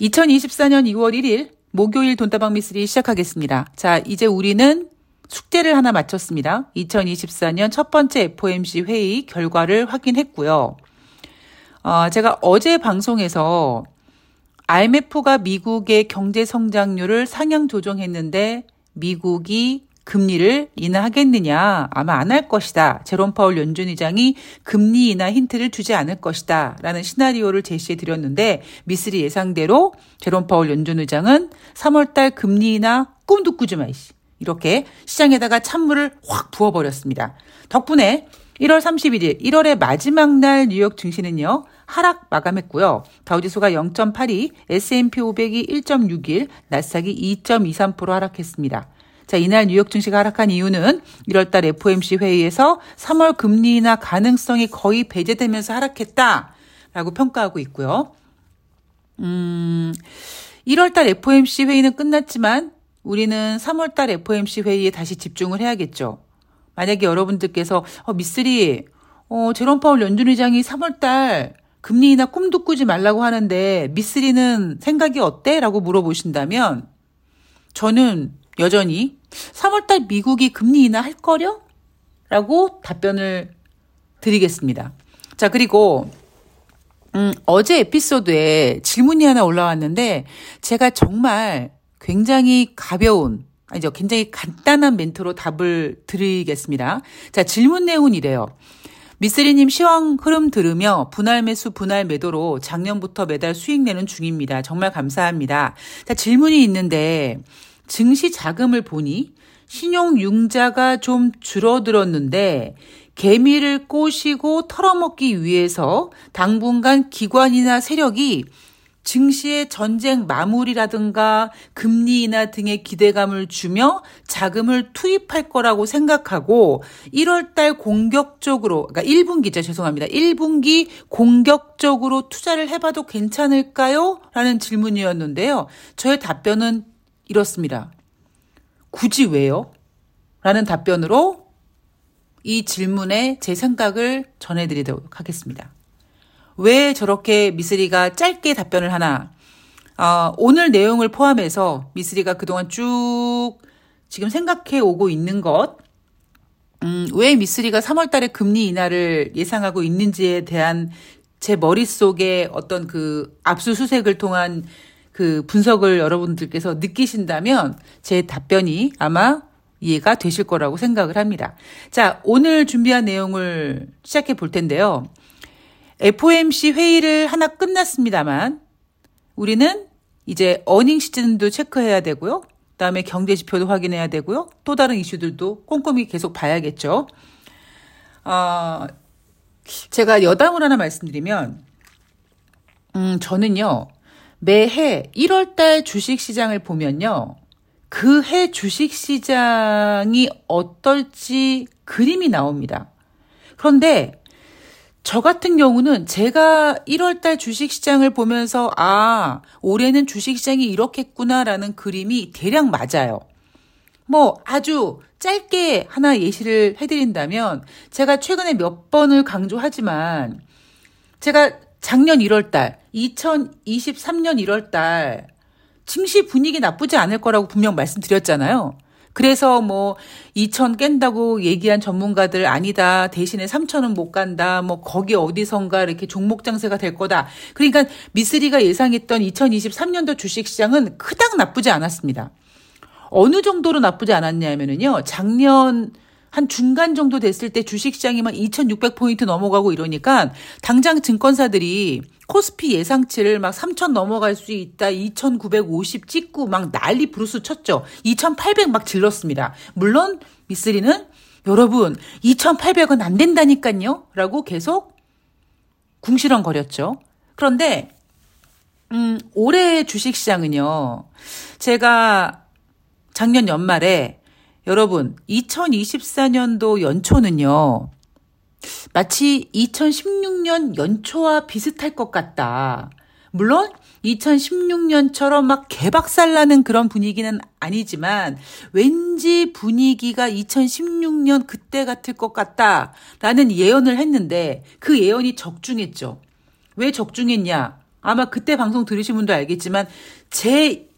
2024년 2월 1일 목요일 돈다방 미스리 시작하겠습니다. 자, 이제 우리는 숙제를 하나 마쳤습니다. 2024년 첫 번째 FOMC 회의 결과를 확인했고요. 어, 제가 어제 방송에서 IMF가 미국의 경제 성장률을 상향 조정했는데 미국이 금리를 인하하겠느냐? 아마 안 할 것이다. 제롬 파월 연준 의장이 금리 인하 힌트를 주지 않을 것이다. 라는 시나리오를 제시해 드렸는데 미스리 예상대로 제롬 파월 연준 의장은 3월달 금리 인하 꿈도 꾸지 마, 이씨. 이렇게 시장에다가 찬물을 확 부어버렸습니다. 덕분에 1월 31일, 1월의 마지막 날 뉴욕 증시는요, 하락 마감했고요. 다우지수가 0.82, S&P 500이 1.61, 나스닥이 2.23% 하락했습니다. 자, 이날 뉴욕 증시가 하락한 이유는 1월달 FOMC 회의에서 3월 금리 인하 가능성이 거의 배제되면서 하락했다라고 평가하고 있고요. 음, 1월달 FOMC 회의는 끝났지만 우리는 3월달 FOMC 회의에 다시 집중을 해야겠죠. 만약에 여러분들께서 어, 미쓰리 어, 제롬 파월 연준 의장이 3월달 금리 인하 꿈도 꾸지 말라고 하는데 미쓰리는 생각이 어때? 라고 물어보신다면 저는 여전히 3월달 미국이 금리 인하 할 거려? 라고 답변을 드리겠습니다. 자, 그리고, 음, 어제 에피소드에 질문이 하나 올라왔는데, 제가 정말 굉장히 가벼운, 아니죠. 굉장히 간단한 멘트로 답을 드리겠습니다. 자, 질문 내용은 이래요. 미쓰리님 시황 흐름 들으며 분할 매수 분할 매도로 작년부터 매달 수익 내는 중입니다. 정말 감사합니다. 자, 질문이 있는데, 증시 자금을 보니 신용 융자가 좀 줄어들었는데 개미를 꼬시고 털어먹기 위해서 당분간 기관이나 세력이 증시의 전쟁 마무리라든가 금리 인하 등의 기대감을 주며 자금을 투입할 거라고 생각하고 1월 달 공격적으로 그러니까 1분기죠. 죄송합니다. 1분기 공격적으로 투자를 해 봐도 괜찮을까요? 라는 질문이었는데요. 저의 답변은 이렇습니다. 굳이 왜요? 라는 답변으로 이 질문에 제 생각을 전해드리도록 하겠습니다. 왜 저렇게 미스리가 짧게 답변을 하나? 어, 오늘 내용을 포함해서 미스리가 그동안 쭉 지금 생각해 오고 있는 것, 음, 왜 미스리가 3월 달에 금리 인하를 예상하고 있는지에 대한 제 머릿속에 어떤 그 압수수색을 통한 그 분석을 여러분들께서 느끼신다면 제 답변이 아마 이해가 되실 거라고 생각을 합니다. 자, 오늘 준비한 내용을 시작해 볼 텐데요. FOMC 회의를 하나 끝났습니다만 우리는 이제 어닝 시즌도 체크해야 되고요. 그다음에 경제 지표도 확인해야 되고요. 또 다른 이슈들도 꼼꼼히 계속 봐야겠죠. 어, 제가 여담을 하나 말씀드리면 음, 저는요. 매해 1월달 주식시장을 보면요. 그 해 주식시장이 어떨지 그림이 나옵니다. 그런데 저 같은 경우는 제가 1월달 주식시장을 보면서 아, 올해는 주식시장이 이렇겠구나라는 그림이 대략 맞아요. 뭐 아주 짧게 하나 예시를 해드린다면 제가 최근에 몇 번을 강조하지만 제가 작년 1월 달, 2023년 1월 달 증시 분위기 나쁘지 않을 거라고 분명 말씀드렸잖아요. 그래서 뭐 2천 깬다고 얘기한 전문가들 아니다. 대신에 3천은 못 간다. 뭐 거기 어디선가 이렇게 종목 장세가 될 거다. 그러니까 미스리가 예상했던 2023년도 주식 시장은 크닥 나쁘지 않았습니다. 어느 정도로 나쁘지 않았냐면은요. 작년 한 중간 정도 됐을 때 주식시장이 막 2,600포인트 넘어가고 이러니까 당장 증권사들이 코스피 예상치를 막 3,000 넘어갈 수 있다, 2,950 찍고 막 난리 브루스 쳤죠. 2,800 막 질렀습니다. 물론 미쓰리는 여러분 2,800은 안 된다니까요. 라고 계속 궁시렁거렸죠. 그런데 음, 올해 주식시장은요. 제가 작년 연말에 여러분, 2024년도 연초는요, 마치 2016년 연초와 비슷할 것 같다. 물론 2016년처럼 막 개박살 나는 그런 분위기는 아니지만 왠지 분위기가 2016년 그때 같을 것 같다라는 예언을 했는데 그 예언이 적중했죠. 왜 적중했냐? 아마 그때 방송 들으신 분도 알겠지만 제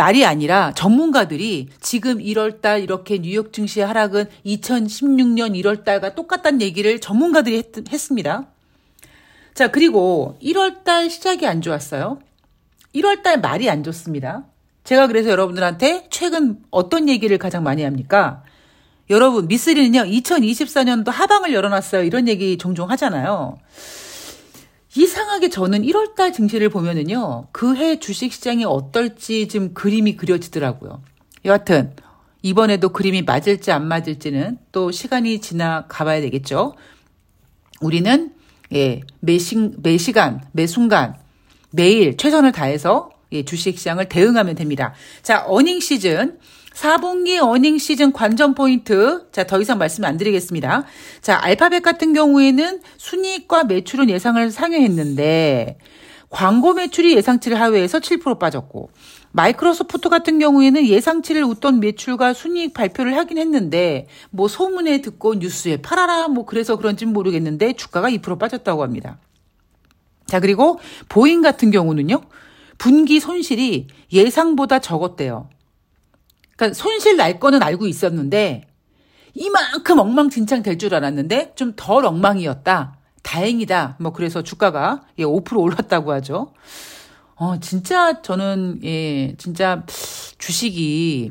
말이 아니라 전문가들이 지금 1월달 이렇게 뉴욕 증시 하락은 2016년 1월달과 똑같다는 얘기를 전문가들이 했, 했습니다. 자, 그리고 1월달 시작이 안 좋았어요. 1월달 말이 안 좋습니다. 제가 그래서 여러분들한테 최근 어떤 얘기를 가장 많이 합니까? 여러분, 미쓰리는요, 2024년도 하방을 열어놨어요. 이런 얘기 종종 하잖아요. 이상하게 저는 1월달 증시를 보면은요, 그해 주식시장이 어떨지 좀 그림이 그려지더라고요. 여하튼, 이번에도 그림이 맞을지 안 맞을지는 또 시간이 지나 가봐야 되겠죠. 우리는, 예, 매, 시, 매 시간, 매 순간, 매일 최선을 다해서 예, 주식시장을 대응하면 됩니다. 자, 어닝 시즌. 4분기 어닝 시즌 관전 포인트. 자, 더 이상 말씀 안 드리겠습니다. 자, 알파벳 같은 경우에는 순이익과 매출은 예상을 상회했는데 광고 매출이 예상치를 하회해서 7% 빠졌고 마이크로소프트 같은 경우에는 예상치를 웃돈 매출과 순이익 발표를 하긴 했는데 뭐 소문에 듣고 뉴스에 팔아라 뭐 그래서 그런지는 모르겠는데 주가가 2% 빠졌다고 합니다. 자, 그리고 보잉 같은 경우는요. 분기 손실이 예상보다 적었대요. 그러니까 손실 날 거는 알고 있었는데 이만큼 엉망진창 될 줄 알았는데 좀 덜 엉망이었다. 다행이다. 뭐 그래서 주가가 예, 5% 올랐다고 하죠. 어, 진짜 저는 예, 진짜 주식이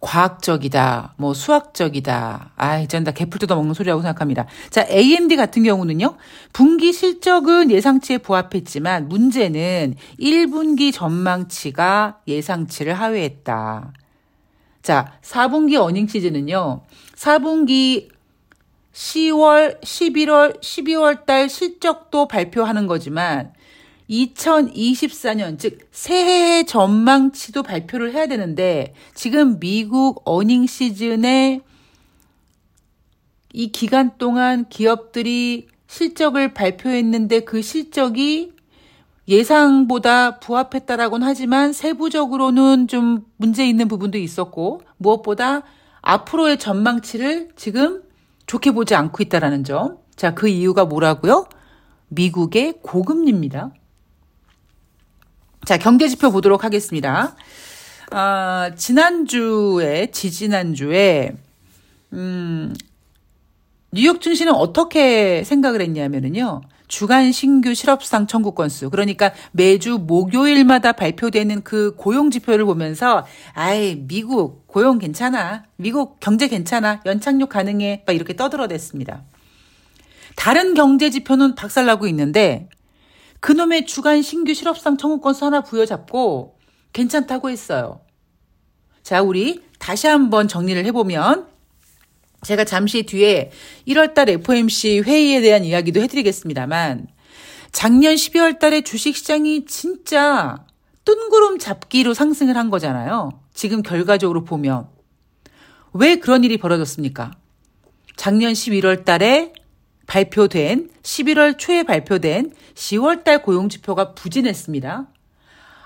과학적이다, 뭐 수학적이다. 아, 전다 개풀 뜯어 먹는 소리라고 생각합니다. 자, AMD 같은 경우는요. 분기 실적은 예상치에 부합했지만 문제는 1분기 전망치가 예상치를 하회했다. 자, 4분기 어닝 시즌은요. 4분기 10월, 11월, 12월 달 실적도 발표하는 거지만 2024년, 즉, 새해 전망치도 발표를 해야 되는데, 지금 미국 어닝 시즌에 이 기간 동안 기업들이 실적을 발표했는데 그 실적이 예상보다 부합했다라고는 하지만 세부적으로는 좀 문제 있는 부분도 있었고 무엇보다 앞으로의 전망치를 지금 좋게 보지 않고 있다라는 점. 자, 그 이유가 뭐라고요? 미국의 고금리입니다. 자, 경제 지표 보도록 하겠습니다. 아, 지난주에, 지지난주에, 음, 뉴욕 증시는 어떻게 생각을 했냐면은요. 주간 신규 실업상 청구 건수. 그러니까 매주 목요일마다 발표되는 그 고용 지표를 보면서 아이, 미국 고용 괜찮아. 미국 경제 괜찮아. 연착륙 가능해. 막 이렇게 떠들어댔습니다. 다른 경제 지표는 박살나고 있는데 그놈의 주간 신규 실업상 청구 건수 하나 부여잡고 괜찮다고 했어요. 자, 우리 다시 한번 정리를 해보면 제가 잠시 뒤에 1월달 FOMC 회의에 대한 이야기도 해드리겠습니다만 작년 12월 달에 주식시장이 진짜 뜬구름 잡기로 상승을 한 거잖아요. 지금 결과적으로 보면. 왜 그런 일이 벌어졌습니까? 작년 11월 달에 발표된 11월 초에 발표된 10월 달 고용 지표가 부진했습니다.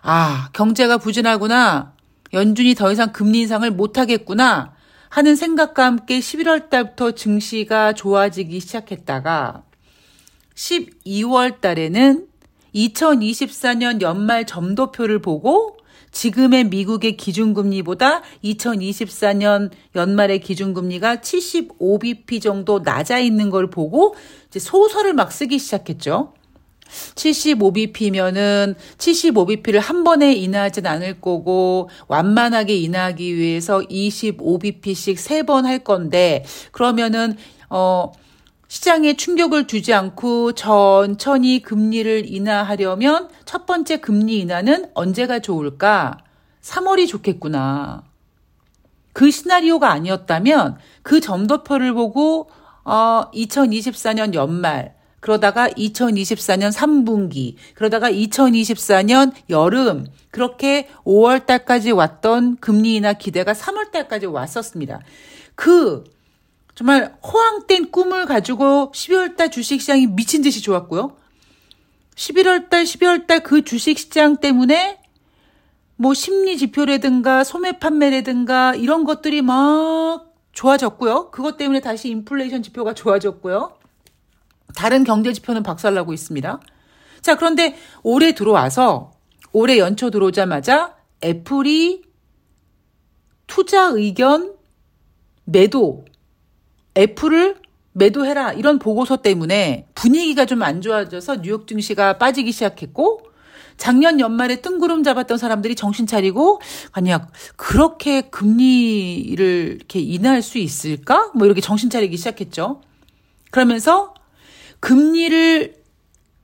아, 경제가 부진하구나. 연준이 더 이상 금리 인상을 못 하겠구나. 하는 생각과 함께 11월 달부터 증시가 좋아지기 시작했다가 12월 달에는 2024년 연말 점도표를 보고 지금의 미국의 기준금리보다 2024년 연말의 기준금리가 75bp 정도 낮아 있는 걸 보고 이제 소설을 막 쓰기 시작했죠. 75bp면은 75bp를 한 번에 인하하진 않을 거고 완만하게 인하하기 위해서 25bp씩 세 번 할 건데 그러면은 어 시장에 충격을 주지 않고 천천히 금리를 인하하려면 첫 번째 금리 인하는 언제가 좋을까? 3월이 좋겠구나. 그 시나리오가 아니었다면 그 점도표를 보고 어 2024년 연말 그러다가 2024년 3분기, 그러다가 2024년 여름, 그렇게 5월 달까지 왔던 금리 인하 기대가 3월 달까지 왔었습니다. 그 정말 허황된 꿈을 가지고 12월 달 주식 시장이 미친 듯이 좋았고요. 11월 달, 12월 달 그 주식 시장 때문에 뭐 심리 지표라든가 소매 판매라든가 이런 것들이 막 좋아졌고요. 그것 때문에 다시 인플레이션 지표가 좋아졌고요. 다른 경제 지표는 박살나고 있습니다. 자, 그런데 올해 들어와서 올해 연초 들어오자마자 애플이 투자 의견 매도 애플을 매도해라 이런 보고서 때문에 분위기가 좀 안 좋아져서 뉴욕 증시가 빠지기 시작했고 작년 연말에 뜬구름 잡았던 사람들이 정신 차리고 아니야 그렇게 금리를 이렇게 인하할 수 있을까? 뭐 이렇게 정신 차리기 시작했죠. 그러면서 금리를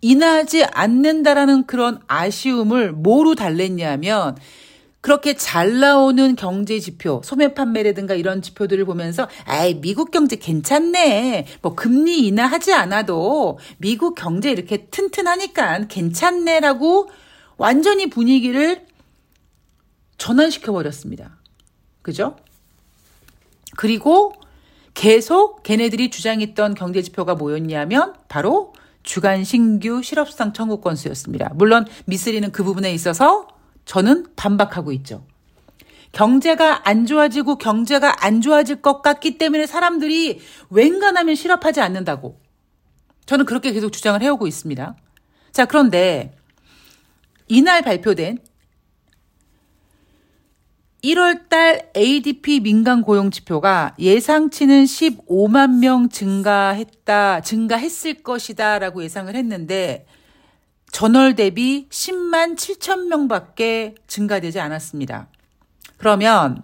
인하하지 않는다라는 그런 아쉬움을 뭐로 달랬냐면 그렇게 잘 나오는 경제 지표, 소매 판매라든가 이런 지표들을 보면서 아이 미국 경제 괜찮네. 뭐 금리 인하하지 않아도 미국 경제 이렇게 튼튼하니까 괜찮네라고 완전히 분위기를 전환시켜 버렸습니다. 그죠? 그리고 계속 걔네들이 주장했던 경제 지표가 뭐였냐면 바로 주간 신규 실업상 청구 건수였습니다. 물론 미쓰리는 그 부분에 있어서 저는 반박하고 있죠. 경제가 안 좋아지고 경제가 안 좋아질 것 같기 때문에 사람들이 웬간하면 실업하지 않는다고. 저는 그렇게 계속 주장을 해오고 있습니다. 자, 그런데 이날 발표된 1월 달 ADP 민간 고용 지표가 예상치는 15만 명 증가했다, 증가했을 것이다라고 예상을 했는데 전월 대비 10만 7천 명밖에 증가되지 않았습니다. 그러면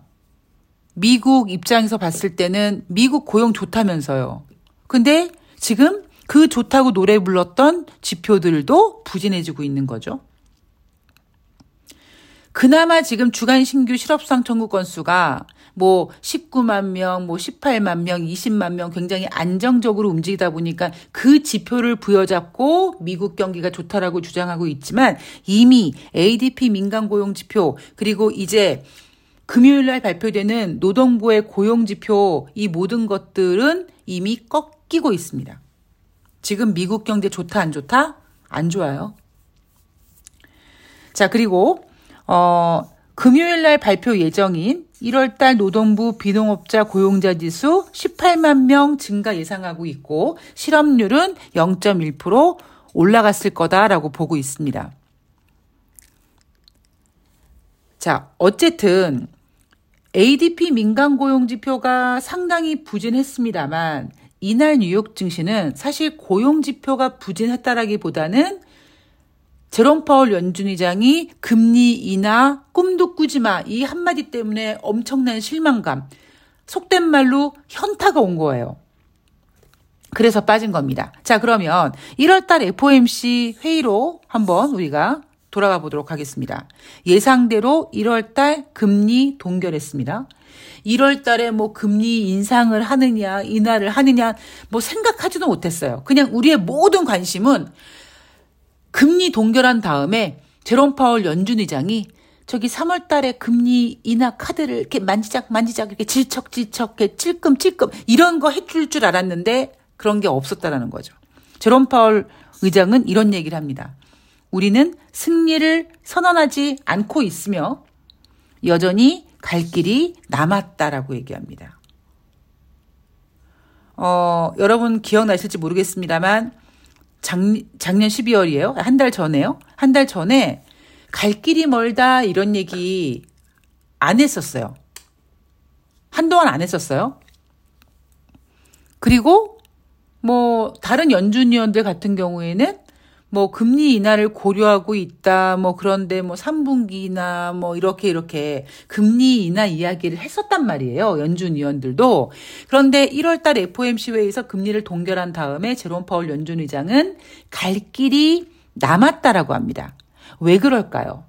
미국 입장에서 봤을 때는 미국 고용 좋다면서요. 근데 지금 그 좋다고 노래 불렀던 지표들도 부진해지고 있는 거죠. 그나마 지금 주간 신규 실업상 청구 건수가 뭐 19만 명, 뭐 18만 명, 20만 명 굉장히 안정적으로 움직이다 보니까 그 지표를 부여잡고 미국 경기가 좋다라고 주장하고 있지만 이미 ADP 민간 고용 지표 그리고 이제 금요일 날 발표되는 노동부의 고용 지표 이 모든 것들은 이미 꺾이고 있습니다. 지금 미국 경제 좋다 안 좋다? 안 좋아요. 자, 그리고 어 금요일 날 발표 예정인 1월 달 노동부 비농업자 고용자 지수 18만 명 증가 예상하고 있고 실업률은 0.1% 올라갔을 거다라고 보고 있습니다. 자, 어쨌든 ADP 민간 고용 지표가 상당히 부진했습니다만 이날 뉴욕 증시는 사실 고용 지표가 부진했다라기보다는 제롬 파월 연준 의장이 금리 인하 꿈도 꾸지 마. 이 한마디 때문에 엄청난 실망감. 속된 말로 현타가 온 거예요. 그래서 빠진 겁니다. 자, 그러면 1월달 FOMC 회의로 한번 우리가 돌아가 보도록 하겠습니다. 예상대로 1월달 금리 동결했습니다. 1월 달에 뭐 금리 인상을 하느냐, 인하를 하느냐, 뭐 생각하지도 못했어요. 그냥 우리의 모든 관심은 금리 동결한 다음에 제롬 파월 연준 의장이 저기 3월 달에 금리 인하 카드를 이렇게 만지작 만지작 이렇게 질척질척 이렇게 찔끔찔끔 이런 거 해줄 줄 알았는데 그런 게 없었다라는 거죠. 제롬 파월 의장은 이런 얘기를 합니다. 우리는 승리를 선언하지 않고 있으며 여전히 갈 길이 남았다라고 얘기합니다. 어, 여러분 기억나실지 모르겠습니다만 작, 작년 12월이에요. 한 달 전에요. 한 달 전에 갈 길이 멀다 이런 얘기 안 했었어요. 한동안 안 했었어요. 그리고 뭐 다른 연준위원들 같은 경우에는 뭐 금리 인하를 고려하고 있다. 뭐 그런데 뭐 3분기나 뭐 이렇게 이렇게 금리 인하 이야기를 했었단 말이에요. 연준 위원들도. 그런데 1월 달 FOMC 회의에서 금리를 동결한 다음에 제롬 파월 연준 의장은 갈 길이 남았다라고 합니다. 왜 그럴까요?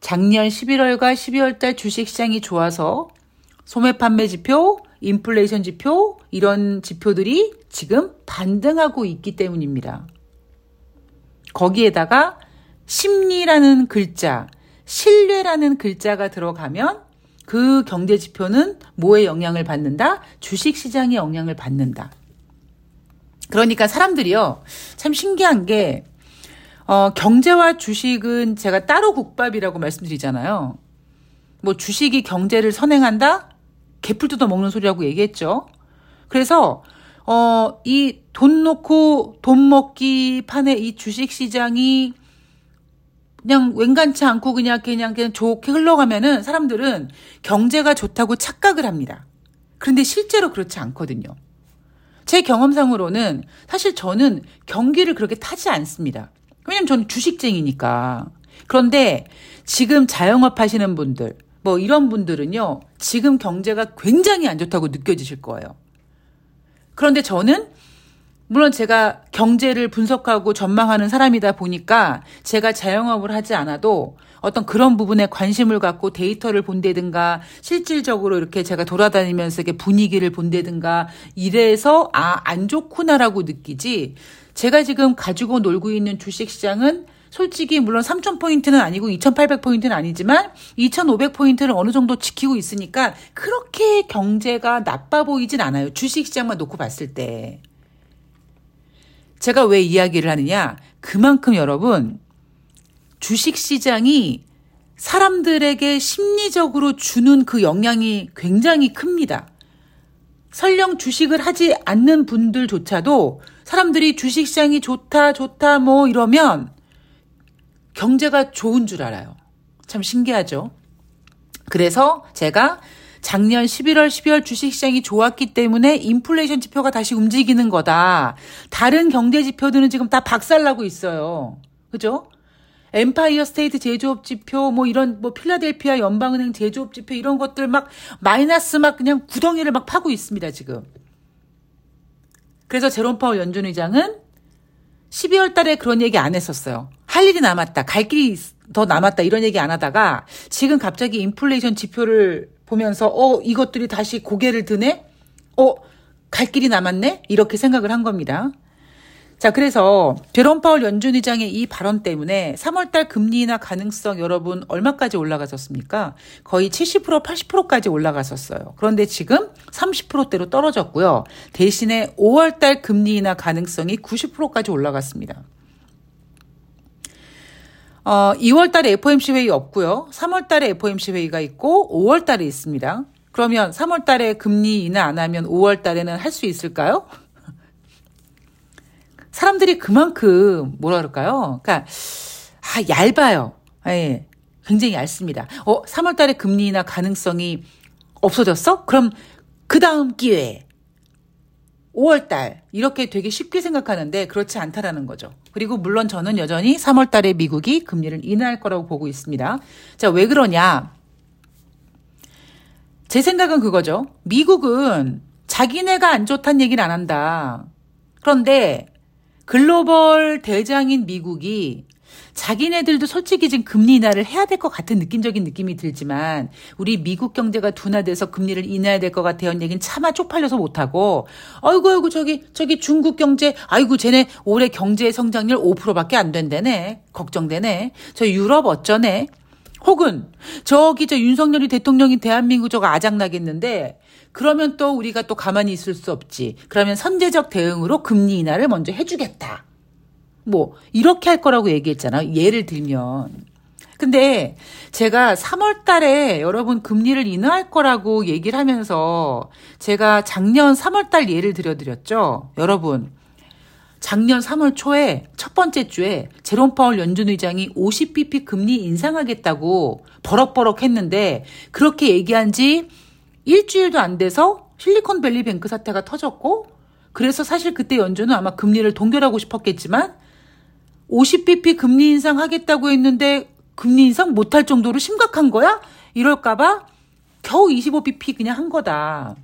작년 11월과 12월 달 주식 시장이 좋아서 소매 판매 지표, 인플레이션 지표 이런 지표들이 지금 반등하고 있기 때문입니다. 거기에다가 심리라는 글자, 신뢰라는 글자가 들어가면 그 경제 지표는 뭐에 영향을 받는다? 주식 시장에 영향을 받는다. 그러니까 사람들이요. 참 신기한 게, 어, 경제와 주식은 제가 따로 국밥이라고 말씀드리잖아요. 뭐 주식이 경제를 선행한다? 개풀 뜯어 먹는 소리라고 얘기했죠. 그래서 어, 이 돈 놓고 돈 먹기 판의 이 주식 시장이 그냥 웬간치 않고 그냥 그냥 그냥 좋게 흘러가면은 사람들은 경제가 좋다고 착각을 합니다. 그런데 실제로 그렇지 않거든요. 제 경험상으로는 사실 저는 경기를 그렇게 타지 않습니다. 왜냐면 저는 주식쟁이니까. 그런데 지금 자영업 하시는 분들, 뭐 이런 분들은요, 지금 경제가 굉장히 안 좋다고 느껴지실 거예요. 그런데 저는 물론 제가 경제를 분석하고 전망하는 사람이다 보니까 제가 자영업을 하지 않아도 어떤 그런 부분에 관심을 갖고 데이터를 본다든가 실질적으로 이렇게 제가 돌아다니면서 이렇게 분위기를 본다든가 이래서 아, 안 좋구나라고 느끼지 제가 지금 가지고 놀고 있는 주식 시장은 솔직히 물론 3,000포인트는 아니고 2,800포인트는 아니지만 2,500포인트를 어느 정도 지키고 있으니까 그렇게 경제가 나빠 보이진 않아요. 주식시장만 놓고 봤을 때. 제가 왜 이야기를 하느냐? 그만큼 여러분, 주식시장이 사람들에게 심리적으로 주는 그 영향이 굉장히 큽니다. 설령 주식을 하지 않는 분들조차도 사람들이 주식시장이 좋다, 좋다, 뭐 이러면 경제가 좋은 줄 알아요. 참 신기하죠? 그래서 제가 작년 11월, 12월 주식시장이 좋았기 때문에 인플레이션 지표가 다시 움직이는 거다. 다른 경제 지표들은 지금 다 박살나고 있어요. 그죠? 엠파이어 스테이트 제조업 지표, 뭐 이런, 뭐 필라델피아 연방은행 제조업 지표 이런 것들 막 마이너스 막 그냥 구덩이를 막 파고 있습니다, 지금. 그래서 제롬 파월 연준 의장은 12월 달에 그런 얘기 안 했었어요. 할 일이 남았다. 갈 길이 더 남았다. 이런 얘기 안 하다가 지금 갑자기 인플레이션 지표를 보면서 어, 이것들이 다시 고개를 드네? 어, 갈 길이 남았네? 이렇게 생각을 한 겁니다. 자, 그래서 제롬 파월 연준 의장의 이 발언 때문에 3월달 금리 인하 가능성 여러분 얼마까지 올라갔었습니까? 거의 70% 80%까지 올라갔었어요. 그런데 지금 30%대로 떨어졌고요. 대신에 5월달 금리 인하 가능성이 90%까지 올라갔습니다. 어, 2월 달에 FOMC 회의 없고요. 3월 달에 FOMC 회의가 있고 5월 달에 있습니다. 그러면 3월 달에 금리 인하 안 하면 5월 달에는 할 수 있을까요? 사람들이 그만큼 뭐라 그럴까요? 그러니까 아, 얇아요. 예. 굉장히 얇습니다. 어, 3월 달에 금리 인하 가능성이 없어졌어? 그럼 그 다음 기회에 5월 달 이렇게 되게 쉽게 생각하는데 그렇지 않다라는 거죠. 그리고 물론 저는 여전히 3월 달에 미국이 금리를 인하할 거라고 보고 있습니다. 자, 왜 그러냐? 제 생각은 그거죠. 미국은 자기네가 안 좋다는 얘기를 안 한다. 그런데 글로벌 대장인 미국이 자기네들도 솔직히 지금 금리 인하를 해야 될 것 같은 느낌적인 느낌이 들지만 우리 미국 경제가 둔화돼서 금리를 인하해야 될 것 같아요. 얘기는 차마 쪽팔려서 못하고 아이고 아이고 저기 저기 중국 경제 아이고 쟤네 올해 경제 성장률 5%밖에 안 된다네. 걱정되네. 저 유럽 어쩌네. 혹은 저기 저 윤석열이 대통령이 대한민국 저거 아작나겠는데 그러면 또 우리가 또 가만히 있을 수 없지. 그러면 선제적 대응으로 금리 인하를 먼저 해주겠다. 뭐 이렇게 할 거라고 얘기했잖아. 예를 들면. 근데 제가 3월 달에 여러분 금리를 인하할 거라고 얘기를 하면서 제가 작년 3월 달 예를 들어드렸죠. 여러분. 작년 3월 초에 첫 번째 주에 제롬 파월 연준 의장이 50bp 금리 인상하겠다고 버럭버럭 했는데 그렇게 얘기한 지 일주일도 안 돼서 실리콘밸리 뱅크 사태가 터졌고 그래서 사실 그때 연준은 아마 금리를 동결하고 싶었겠지만 50bp 금리 인상 하겠다고 했는데 금리 인상 못할 정도로 심각한 거야? 이럴까봐 겨우 25bp 그냥 한 거다.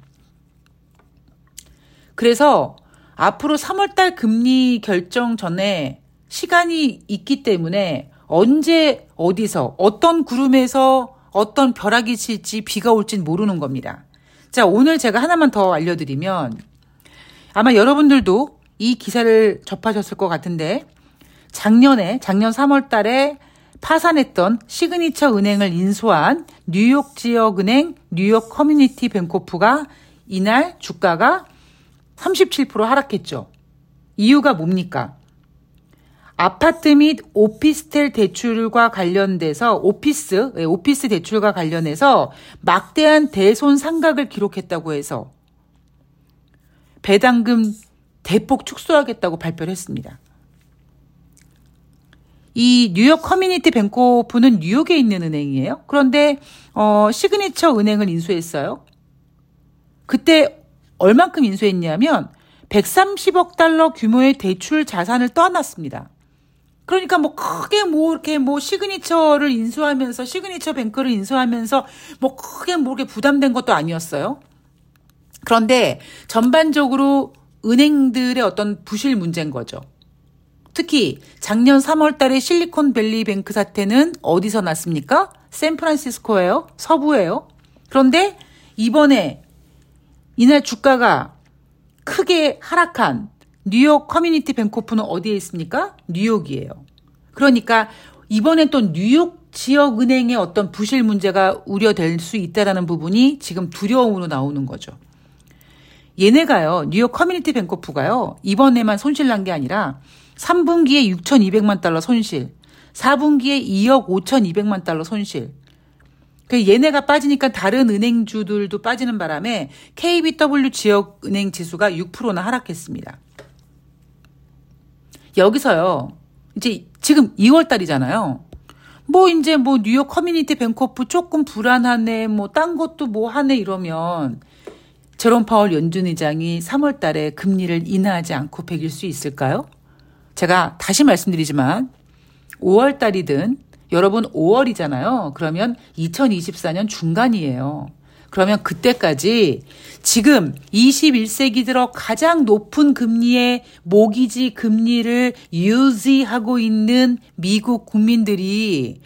그래서 앞으로 3월달 금리 결정 전에 시간이 있기 때문에 언제 어디서 어떤 구름에서 어떤 벼락이 칠지 비가 올진 모르는 겁니다. 자, 오늘 제가 하나만 더 알려드리면 아마 여러분들도 이 기사를 접하셨을 것 같은데 작년에 작년 3월 달에 파산했던 시그니처 은행을 인수한 뉴욕 지역 은행 뉴욕 커뮤니티 뱅코프가 이날 주가가 37% 하락했죠. 이유가 뭡니까? 아파트 및 오피스텔 대출과 관련돼서 오피스, 예, 오피스 대출과 관련해서 막대한 대손 상각을 기록했다고 해서 배당금 대폭 축소하겠다고 발표를 했습니다. 이 뉴욕 커뮤니티 뱅코프는 뉴욕에 있는 은행이에요. 그런데 어, 시그니처 은행을 인수했어요. 그때 얼만큼 인수했냐면 130억 달러 규모의 대출 자산을 떠안았습니다. 그러니까 뭐 크게 뭐 이렇게 뭐 시그니처를 인수하면서 시그니처 뱅크를 인수하면서 뭐 크게 뭐 이렇게 부담된 것도 아니었어요. 그런데 전반적으로 은행들의 어떤 부실 문제인 거죠. 특히 작년 3월 달에 실리콘밸리 뱅크 사태는 어디서 났습니까? 샌프란시스코예요. 서부예요. 그런데 이번에 이날 주가가 크게 하락한 뉴욕 커뮤니티 뱅코프는 어디에 있습니까? 뉴욕이에요. 그러니까 이번엔 또 뉴욕 지역 은행의 어떤 부실 문제가 우려될 수 있다라는 부분이 지금 두려움으로 나오는 거죠. 얘네가요, 뉴욕 커뮤니티 뱅코프가요, 이번에만 손실 난 게 아니라 3분기에 6,200만 달러 손실, 4분기에 2억 5,200만 달러 손실. 그 얘네가 빠지니까 다른 은행주들도 빠지는 바람에 KBW 지역 은행 지수가 6%나 하락했습니다. 여기서요. 이제 지금 2월 달이잖아요. 뭐 이제 뭐 뉴욕 커뮤니티 뱅코프 조금 불안하네, 뭐 딴 것도 뭐 하네 이러면 제롬 파월 연준 의장이 3월 달에 금리를 인하하지 않고 배길 수 있을까요? 제가 다시 말씀드리지만 5월 달이든 여러분 5월이잖아요. 그러면 2024년 중간이에요. 그러면 그때까지 지금 21세기 들어 가장 높은 금리의 모기지 금리를 유지하고 있는 미국 국민들이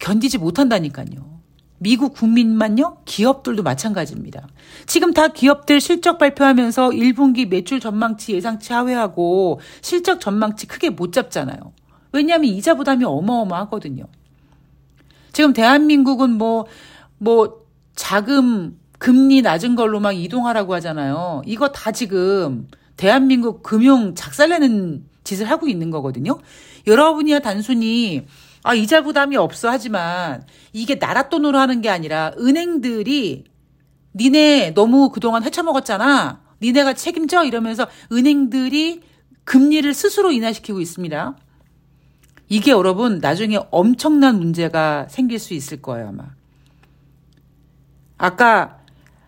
견디지 못한다니까요. 미국 국민만요? 기업들도 마찬가지입니다. 지금 다 기업들 실적 발표하면서 1분기 매출 전망치 예상치 하회하고 실적 전망치 크게 못 잡잖아요. 왜냐하면 이자 부담이 어마어마하거든요. 지금 대한민국은 뭐, 뭐, 자금, 금리 낮은 걸로 막 이동하라고 하잖아요. 이거 다 지금 대한민국 금융 작살내는 짓을 하고 있는 거거든요. 여러분이야 단순히 아, 이자 부담이 없어 하지만 이게 나라 돈으로 하는 게 아니라 은행들이 니네 너무 그동안 헤쳐먹었잖아. 니네가 책임져 이러면서 은행들이 금리를 스스로 인하시키고 있습니다. 이게 여러분 나중에 엄청난 문제가 생길 수 있을 거예요, 아마. 아까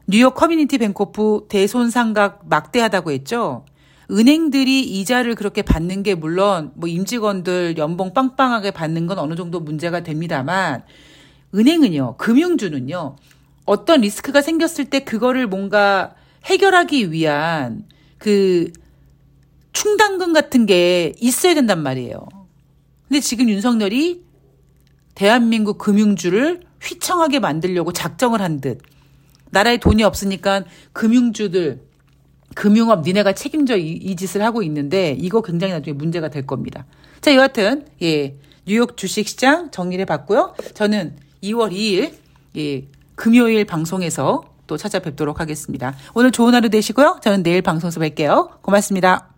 뉴욕 커뮤니티 뱅코프 대손상각 막대하다고 했죠? 은행들이 이자를 그렇게 받는 게 물론 뭐 임직원들 연봉 빵빵하게 받는 건 어느 정도 문제가 됩니다만 은행은요, 금융주는요, 어떤 리스크가 생겼을 때 그거를 뭔가 해결하기 위한 그 충당금 같은 게 있어야 된단 말이에요. 근데 지금 윤석열이 대한민국 금융주를 휘청하게 만들려고 작정을 한 듯. 나라에 돈이 없으니까 금융주들, 금융업 니네가 책임져 이, 이, 짓을 하고 있는데 이거 굉장히 나중에 문제가 될 겁니다. 자, 여하튼, 예. 뉴욕 주식시장 정리를 해봤고요. 저는 2월 2일, 예. 금요일 방송에서 또 찾아뵙도록 하겠습니다. 오늘 좋은 하루 되시고요. 저는 내일 방송에서 뵐게요. 고맙습니다.